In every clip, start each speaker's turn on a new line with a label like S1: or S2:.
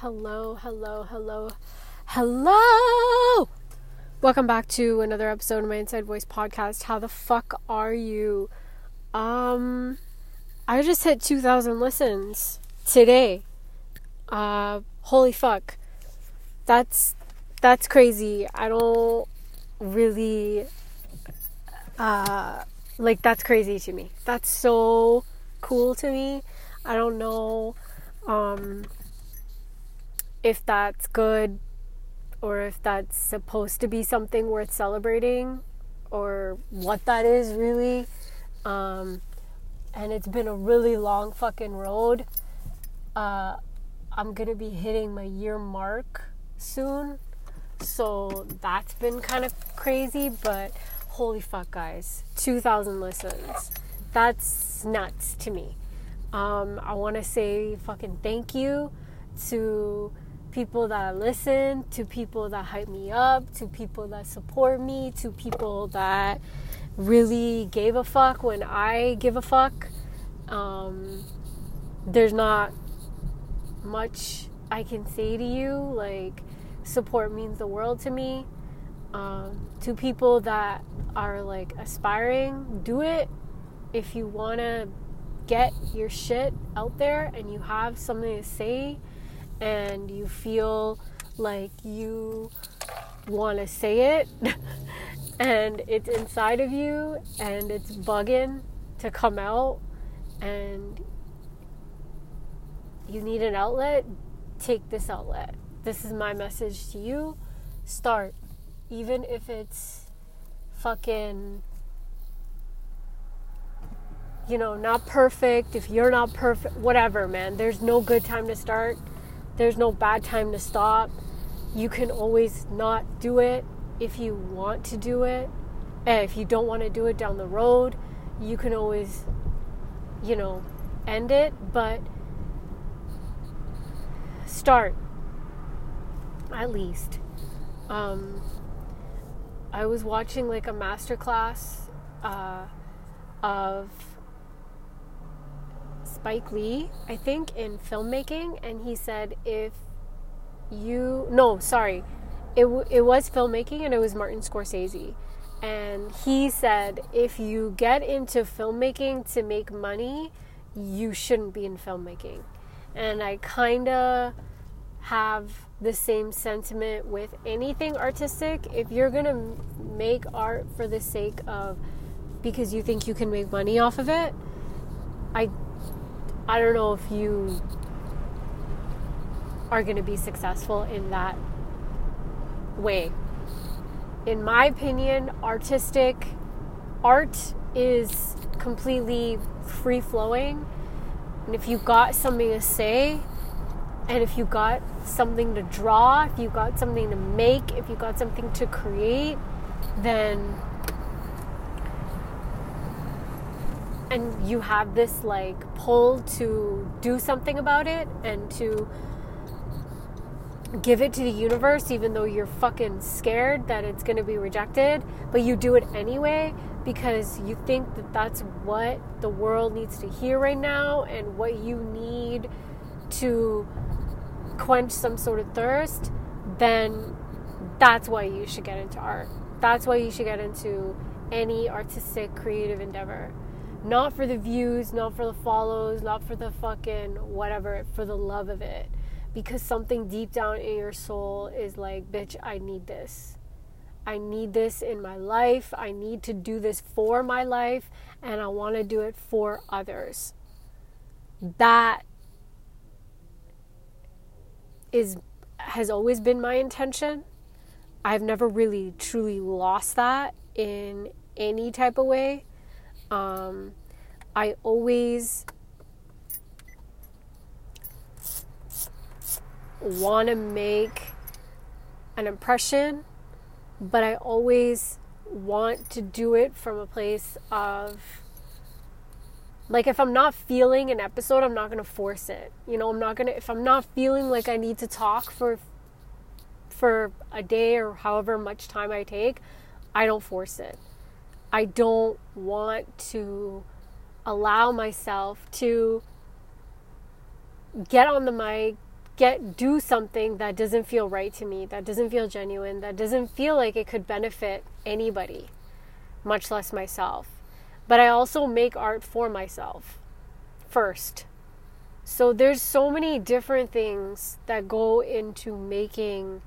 S1: Hello, hello, hello, hello. Welcome back to another episode of my Inside Voice podcast. How the fuck are you? Um I just hit 2000 listens today. Uh holy fuck. That's that's crazy. I don't really uh like that's crazy to me. That's so cool to me. I don't know um if that's good or if that's supposed to be something worth celebrating or what that is really. Um, and it's been a really long fucking road. Uh, I'm gonna be hitting my year mark soon. So that's been kind of crazy, but holy fuck, guys. 2,000 listens. That's nuts to me. Um, I wanna say fucking thank you to people that listen, to people that hype me up, to people that support me, to people that really gave a fuck when I give a fuck. Um, there's not much I can say to you. Like, support means the world to me. Um, to people that are like aspiring, do it. If you want to get your shit out there and you have something to say, and you feel like you want to say it and it's inside of you and it's bugging to come out and you need an outlet, take this outlet. This is my message to you. Start. Even if it's fucking you know, not perfect, if you're not perfect, whatever, man. There's no good time to start. There's no bad time to stop. You can always not do it if you want to do it. And if you don't want to do it down the road, you can always, you know, end it. But start, at least. Um, I was watching like a master class uh, of Spike Lee, I think, in filmmaking, and he said if you no, sorry, it it was filmmaking, and it was Martin Scorsese, and he said if you get into filmmaking to make money, you shouldn't be in filmmaking, and I kind of have the same sentiment with anything artistic. If you're gonna make art for the sake of because you think you can make money off of it, I I don't know if you are going to be successful in that way. In my opinion, artistic art is completely free flowing. And if you got something to say, and if you got something to draw, if you got something to make, if you got something to create, then and you have this like pull to do something about it and to give it to the universe even though you're fucking scared that it's going to be rejected but you do it anyway because you think that that's what the world needs to hear right now and what you need to quench some sort of thirst then that's why you should get into art. That's why you should get into any artistic creative endeavor not for the views, not for the follows, not for the fucking whatever, for the love of it. Because something deep down in your soul is like, bitch, I need this. I need this in my life. I need to do this for my life and I want to do it for others. That is has always been my intention. I've never really truly lost that in any type of way. Um, I always want to make an impression, but I always want to do it from a place of like if I'm not feeling an episode, I'm not going to force it. You know, I'm not going to if I'm not feeling like I need to talk for for a day or however much time I take, I don't force it. I don't want to allow myself to get on the mic, get do something that doesn't feel right to me, that doesn't feel genuine, that doesn't feel like it could benefit anybody, much less myself. But I also make art for myself first. So there's so many different things that go into making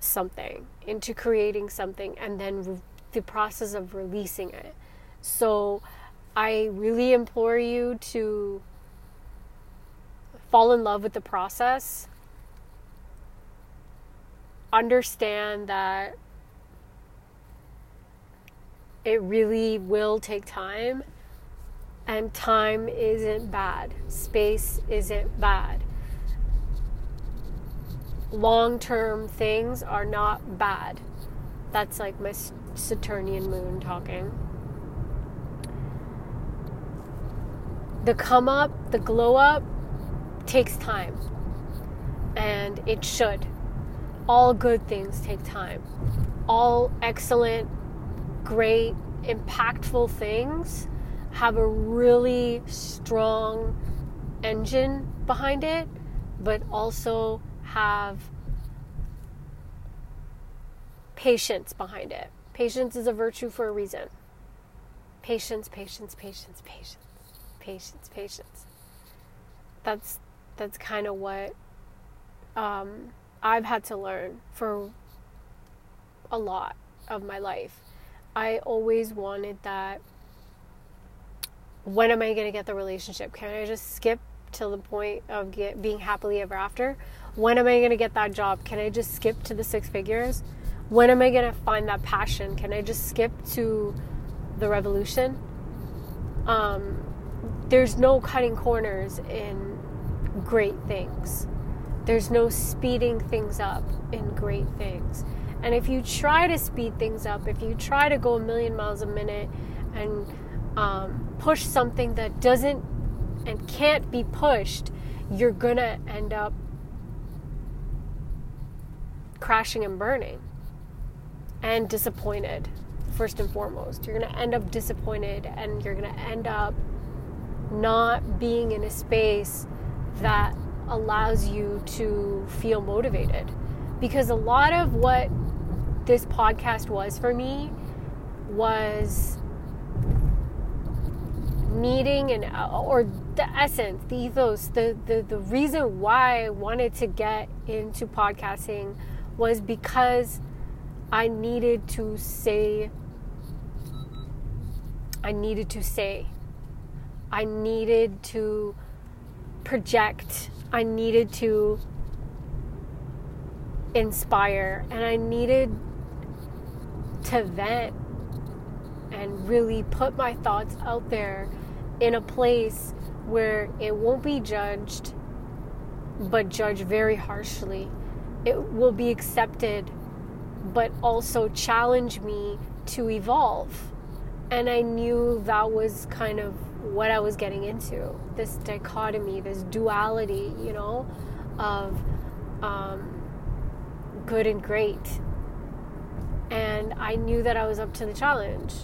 S1: something, into creating something and then re- the process of releasing it. So I really implore you to fall in love with the process. Understand that it really will take time, and time isn't bad, space isn't bad. Long term things are not bad. That's like my Saturnian moon talking. The come up, the glow up, takes time. And it should. All good things take time. All excellent, great, impactful things have a really strong engine behind it, but also have patience behind it. Patience is a virtue for a reason. Patience, patience, patience, patience, patience, patience. That's that's kind of what um, I've had to learn for a lot of my life. I always wanted that. When am I going to get the relationship? Can I just skip to the point of get, being happily ever after? When am I going to get that job? Can I just skip to the six figures? When am I going to find that passion? Can I just skip to the revolution? Um, there's no cutting corners in great things. There's no speeding things up in great things. And if you try to speed things up, if you try to go a million miles a minute and um, push something that doesn't and can't be pushed, you're gonna end up crashing and burning and disappointed, first and foremost. You're gonna end up disappointed and you're gonna end up not being in a space that allows you to feel motivated. Because a lot of what this podcast was for me was needing and uh, or the essence, the ethos, the, the the reason why I wanted to get into podcasting was because I needed to say I needed to say I needed to project. I needed to inspire and I needed to vent and really put my thoughts out there in a place where it won't be judged, but judged very harshly. It will be accepted, but also challenge me to evolve. And I knew that was kind of what I was getting into this dichotomy, this duality, you know, of um, good and great. And I knew that I was up to the challenge.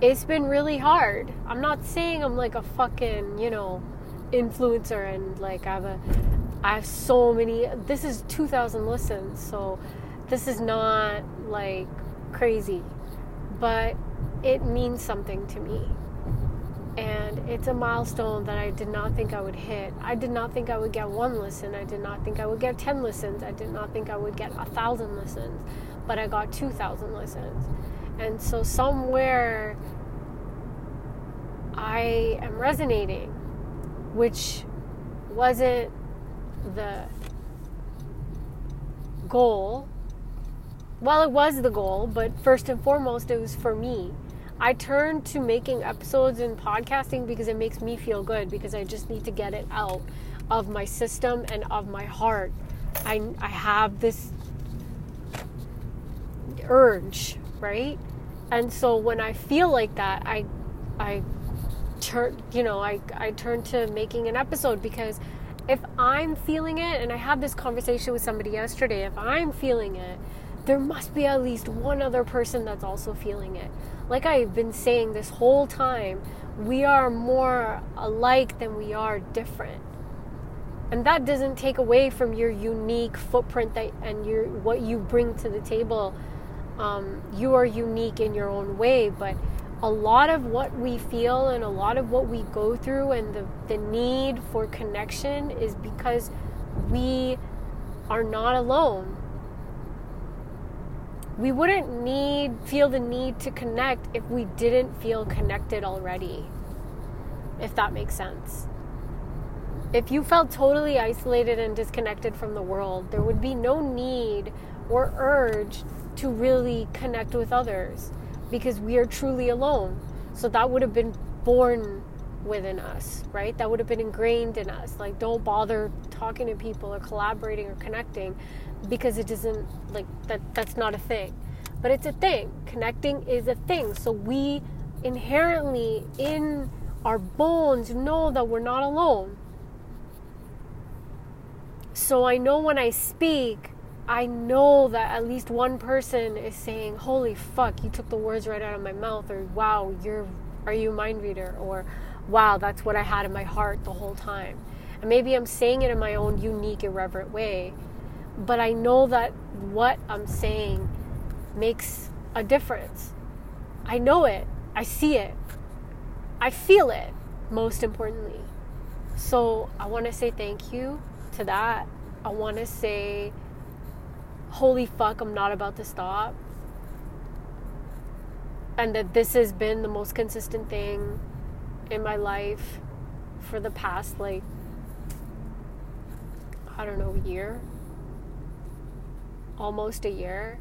S1: It's been really hard. I'm not saying I'm like a fucking, you know, influencer and like I have a I have so many this is 2000 listens, so this is not like crazy. But it means something to me and it's a milestone that I did not think I would hit. I did not think I would get one listen. I did not think I would get 10 listens. I did not think I would get a thousand listens, but I got 2,000 listens. And so somewhere I am resonating, which wasn't the goal. Well, it was the goal, but first and foremost, it was for me I turn to making episodes and podcasting because it makes me feel good because I just need to get it out of my system and of my heart. I, I have this urge, right? And so when I feel like that, I I turn, you know, I I turn to making an episode because if I'm feeling it and I had this conversation with somebody yesterday, if I'm feeling it, there must be at least one other person that's also feeling it like I've been saying this whole time, we are more alike than we are different. And that doesn't take away from your unique footprint that and your what you bring to the table. Um, you are unique in your own way, but a lot of what we feel and a lot of what we go through and the, the need for connection is because we are not alone. We wouldn't need feel the need to connect if we didn't feel connected already. If that makes sense. If you felt totally isolated and disconnected from the world, there would be no need or urge to really connect with others because we are truly alone. So that would have been born within us, right? That would have been ingrained in us. Like, don't bother talking to people or collaborating or connecting because it doesn't, like, that, that's not a thing. But it's a thing. Connecting is a thing. So we inherently, in our bones, know that we're not alone. So I know when I speak, I know that at least one person is saying, "Holy fuck, you took the words right out of my mouth," or "Wow, you're are you a mind reader?" or "Wow, that's what I had in my heart the whole time." And maybe I'm saying it in my own unique, irreverent way, but I know that what I'm saying makes a difference. I know it. I see it. I feel it, most importantly. So I want to say thank you to that. I want to say holy fuck, I'm not about to stop. And that this has been the most consistent thing in my life for the past, like, I don't know, year. Almost a year.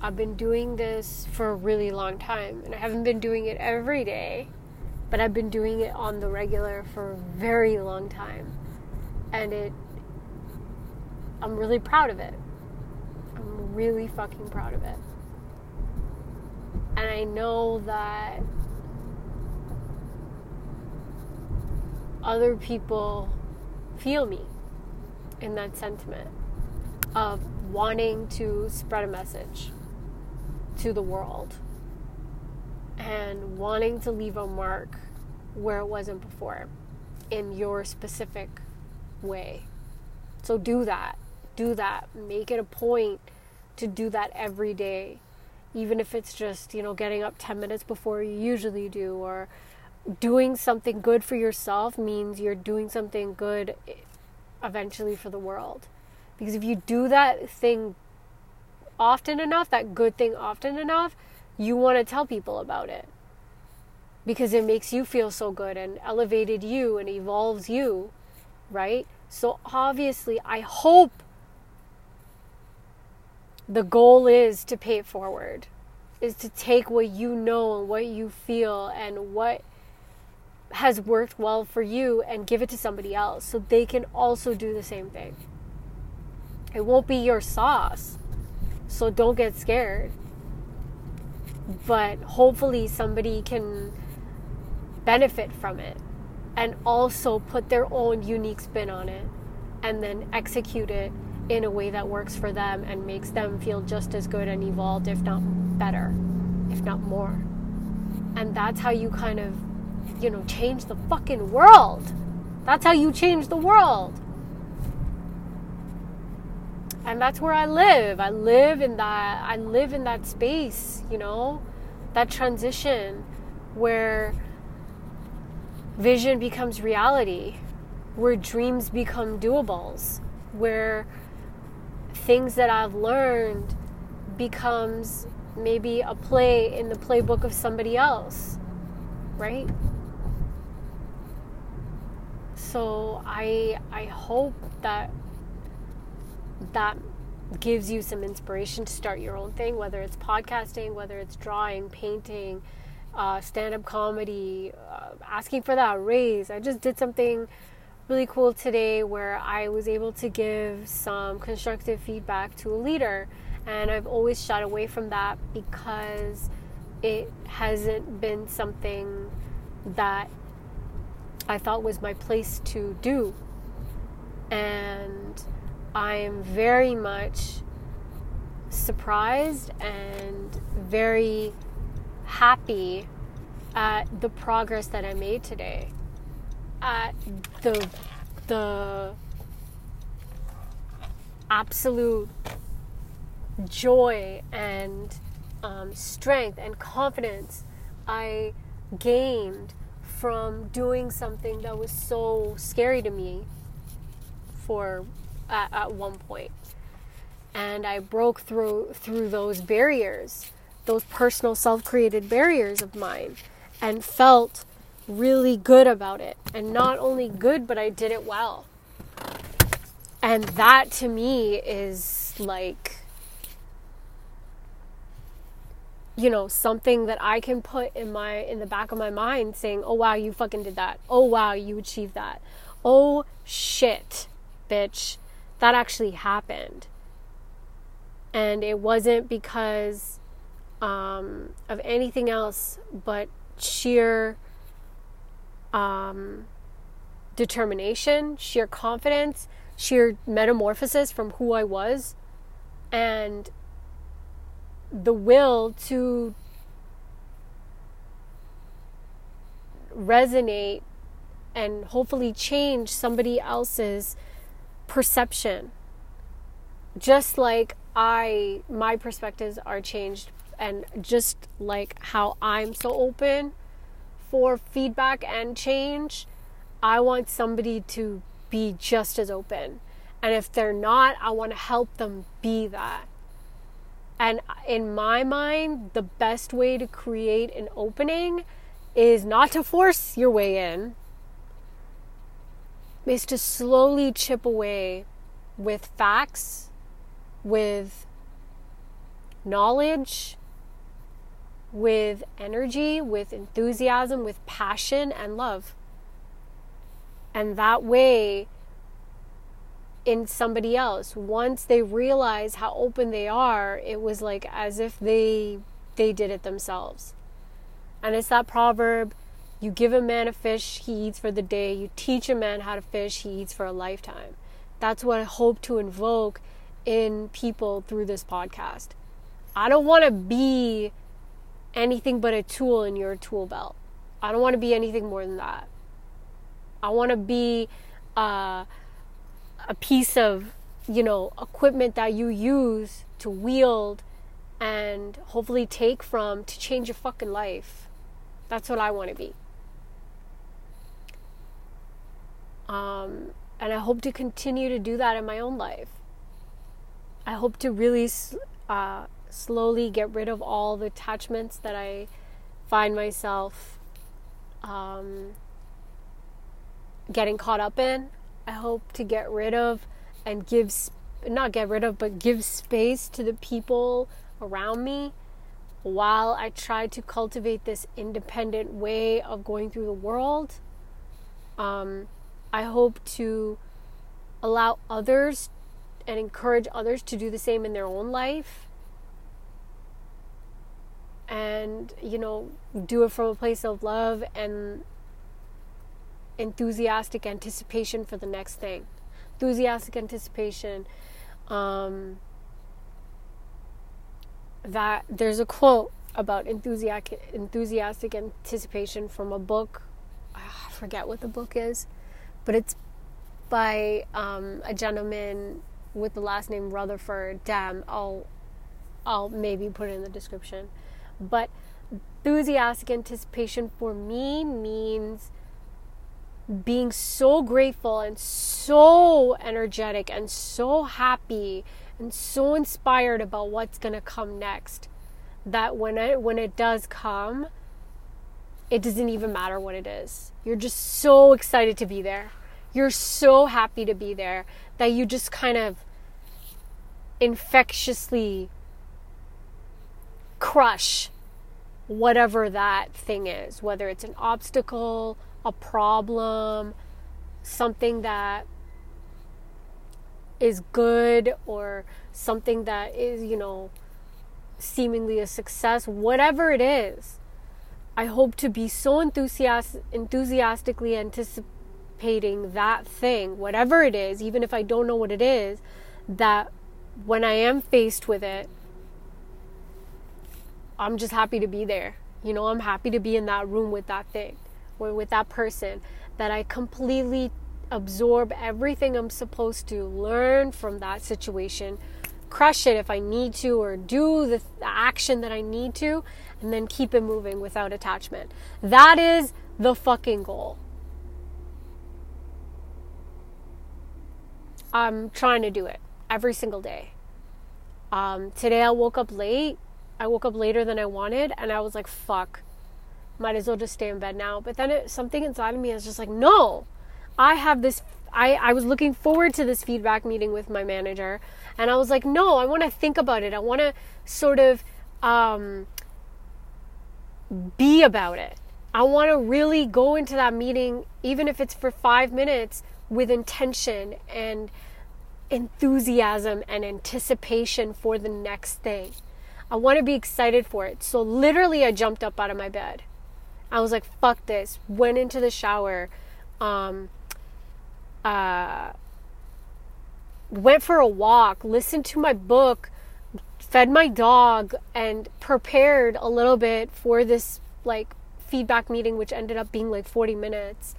S1: I've been doing this for a really long time, and I haven't been doing it every day, but I've been doing it on the regular for a very long time. And it, I'm really proud of it I'm really fucking proud of it. And I know that other people feel me in that sentiment of wanting to spread a message to the world and wanting to leave a mark where it wasn't before in your specific way. So do that. Do that. Make it a point to do that every day even if it's just you know getting up 10 minutes before you usually do or doing something good for yourself means you're doing something good eventually for the world because if you do that thing often enough that good thing often enough you want to tell people about it. Because it makes you feel so good and elevated you and evolves you right? So obviously i hope the goal is to pay it forward is to take what you know and what you feel and what has worked well for you and give it to somebody else so they can also do the same thing it won't be your sauce so don't get scared but hopefully somebody can benefit from it and also put their own unique spin on it and then execute it in a way that works for them and makes them feel just as good and evolved, if not better, if not more. And that's how you kind of, you know, change the fucking world. That's how you change the world. And that's where I live. I live in that I live in that space, you know, that transition where vision becomes reality, where dreams become doables, where things that I've learned becomes maybe a play in the playbook of somebody else, right? So I I hope that that gives you some inspiration to start your own thing, whether it's podcasting, whether it's drawing, painting, uh, stand up comedy, uh, asking for that raise. I just did something really cool today where I was able to give some constructive feedback to a leader. And I've always shied away from that because it hasn't been something that I thought was my place to do. And I am very much surprised and very happy at the progress that I made today. At the the absolute joy and um, strength and confidence I gained from doing something that was so scary to me for at, at one point. And I broke through through those barriers those personal self-created barriers of mine and felt really good about it. And not only good but I did it well. And that to me is like you know something that i can put in my in the back of my mind saying oh wow you fucking did that. Oh wow you achieved that. Oh shit bitch that actually happened. And it wasn't because um, of anything else but sheer um, determination sheer confidence sheer metamorphosis from who I was and the will to resonate and hopefully change somebody else's perception just like I my perspectives are changed and just like how I'm so open for feedback and change I want somebody to be just as open. And if they're not, I want to help them be that. And in my mind, the best way to create an opening is not to force your way in, is to slowly chip away with facts, with knowledge, with energy, with enthusiasm, with passion and love. And that way, in somebody else, once they realize how open they are, it was like as if they they did it themselves. And it's that proverb you give a man a fish, he eats for the day. You teach a man how to fish, he eats for a lifetime. That's what I hope to invoke in people through this podcast. I don't want to be anything but a tool in your tool belt. I don't want to be anything more than that. I want to be uh, a piece of, you know, equipment that you use to wield and hopefully take from to change your fucking life. That's what I want to be. Um, and I hope to continue to do that in my own life. I hope to really uh, slowly get rid of all the attachments that I find myself um, getting caught up in. I hope to get rid of and give, not get rid of, but give space to the people around me while I try to cultivate this independent way of going through the world. Um, I hope to allow others and encourage others to do the same in their own life. And, you know, do it from a place of love and enthusiastic anticipation for the next thing. Enthusiastic anticipation. Um, that there's a quote about enthusiastic enthusiastic anticipation from a book. I forget what the book is, but it's by um, a gentleman with the last name Rutherford. Damn, I'll I'll maybe put it in the description. But enthusiastic anticipation for me means being so grateful and so energetic and so happy and so inspired about what's going to come next that when it when it does come it doesn't even matter what it is you're just so excited to be there you're so happy to be there that you just kind of infectiously crush whatever that thing is whether it's an obstacle a problem, something that is good or something that is, you know, seemingly a success, whatever it is. I hope to be so enthusiast- enthusiastically anticipating that thing, whatever it is, even if I don't know what it is, that when I am faced with it, I'm just happy to be there. You know, I'm happy to be in that room with that thing or with that person that I completely absorb everything I'm supposed to, learn from that situation, crush it if I need to, or do the, the action that I need to, and then keep it moving without attachment. That is the fucking goal. I'm trying to do it every single day. Um, today I woke up late. I woke up later than I wanted, and I was like, fuck, might as well just stay in bed now. But then it, something inside of me is just like, no, I have this. I, I was looking forward to this feedback meeting with my manager, and I was like, no, I want to think about it. I want to sort of um, be about it. I want to really go into that meeting, even if it's for five minutes, with intention and enthusiasm and anticipation for the next thing. I want to be excited for it. So, literally, I jumped up out of my bed. I was like, fuck this. Went into the shower. Um, uh, went for a walk, listened to my book, fed my dog, and prepared a little bit for this like feedback meeting, which ended up being like 40 minutes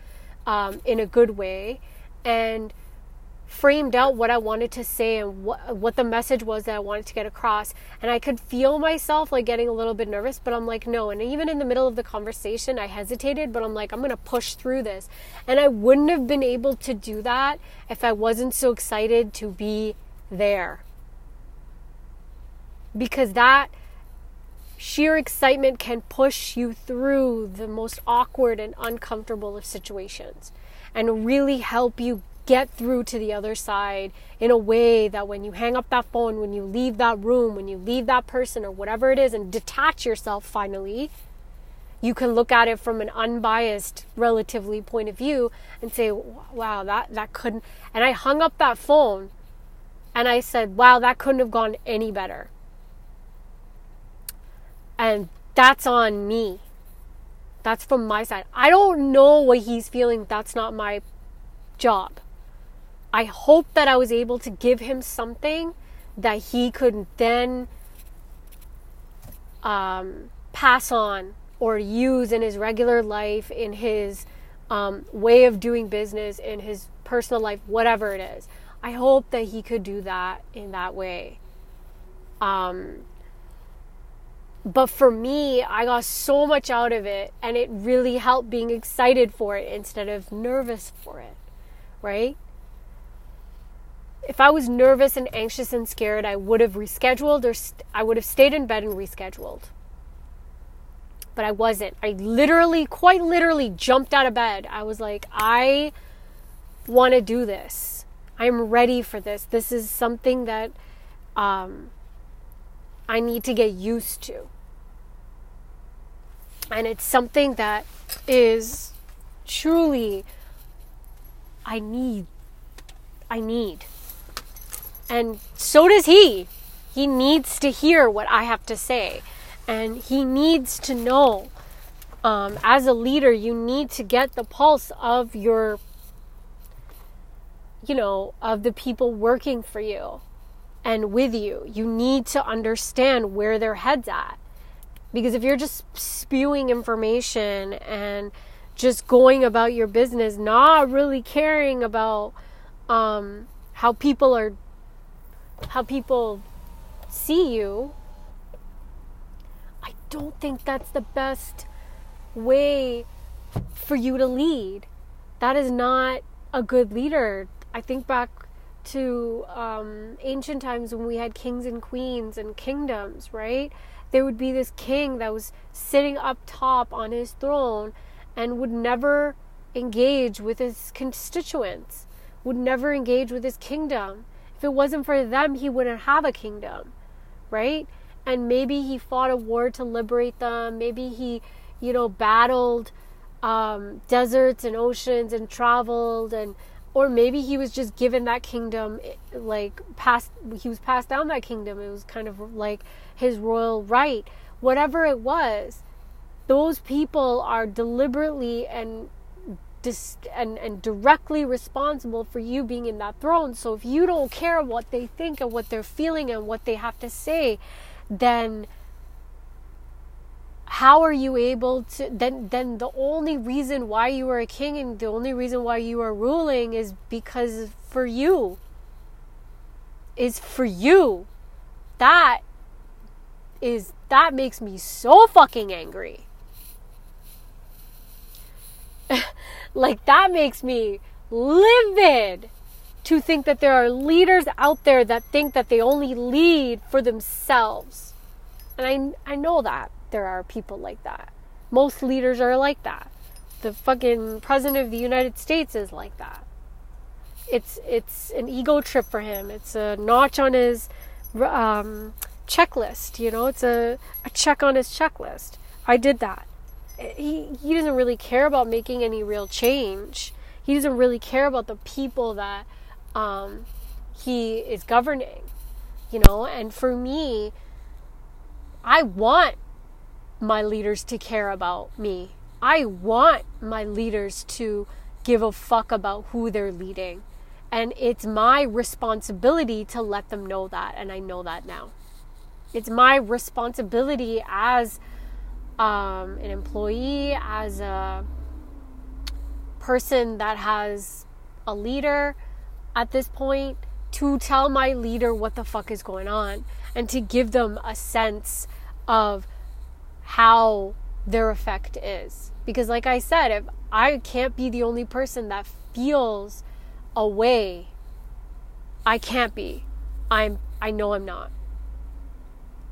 S1: um, in a good way. And framed out what I wanted to say and what what the message was that I wanted to get across. And I could feel myself like getting a little bit nervous, but I'm like, no. And even in the middle of the conversation, I hesitated, but I'm like, I'm gonna push through this. And I wouldn't have been able to do that if I wasn't so excited to be there. Because that sheer excitement can push you through the most awkward and uncomfortable of situations and really help you get through to the other side in a way that when you hang up that phone, when you leave that room, when you leave that person or whatever it is and detach yourself finally, you can look at it from an unbiased, relatively point of view and say, wow, that, that couldn't. And I hung up that phone and I said, wow, that couldn't have gone any better. And that's on me. That's from my side. I don't know what he's feeling. That's not my job. I hope that I was able to give him something that he could then um, pass on or use in his regular life, in his um, way of doing business, in his personal life, whatever it is. I hope that he could do that in that way. Um, but for me, I got so much out of it, and it really helped being excited for it instead of nervous for it, right? if I was nervous and anxious and scared, I would have rescheduled or st- I would have stayed in bed and rescheduled. But I wasn't. I literally, quite literally, jumped out of bed. I was like, I want to do this. I'm ready for this. This is something that um, I need to get used to. And it's something that is truly, I need. I need. And so does he. He needs to hear what I have to say. And he needs to know. Um, as a leader, you need to get the pulse of your, you know, of the people working for you and with you. You need to understand where their head's at. Because if you're just spewing information and just going about your business, not really caring about um, how people are how people see you, I don't think that's the best way for you to lead. That is not a good leader. I think back to um, ancient times when we had kings and queens and kingdoms, right? There would be this king that was sitting up top on his throne and would never engage with his constituents, would never engage with his kingdom if it wasn't for them, he wouldn't have a kingdom, right? And maybe he fought a war to liberate them. Maybe he, you know, battled um, deserts and oceans and traveled and or maybe he was just given that kingdom like passed he was passed down that kingdom it was kind of like his royal right whatever it was those people are deliberately and dis- and, and directly responsible for you being in that throne. So if you don't care what they think and what they're feeling and what they have to say, then how are you able to then then the only reason why you are a king and the only reason why you are ruling is because for you. Is for you. That is that makes me so fucking angry. Like that makes me livid to think that there are leaders out there that think that they only lead for themselves. And i i know that there are people like that. Most leaders are like that. The fucking president of the United States is like that. It's it's an ego trip for him. It's a notch on his um, checklist. You know, it's a, a check on his checklist. I did that. He he doesn't really care about making any real change. He doesn't really care about the people that um, he is governing. You know, and for me, I want my leaders to care about me. I want my leaders to give a fuck about who they're leading. And it's my responsibility to let them know that. And I know that now. It's my responsibility as um, an employee, as a person that has a leader at this point, to tell my leader what the fuck is going on and to give them a sense of how their effect is. Because, like I said, if I can't be the only person that feels a way, I can't be. I'm, I know I'm not.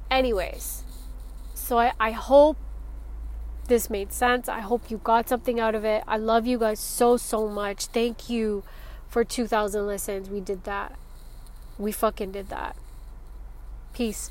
S1: Anyways, so I, I hope this made sense. I hope you got something out of it. I love you guys so, so much. Thank you for 2,000 listens. We did that. We fucking did that. Peace.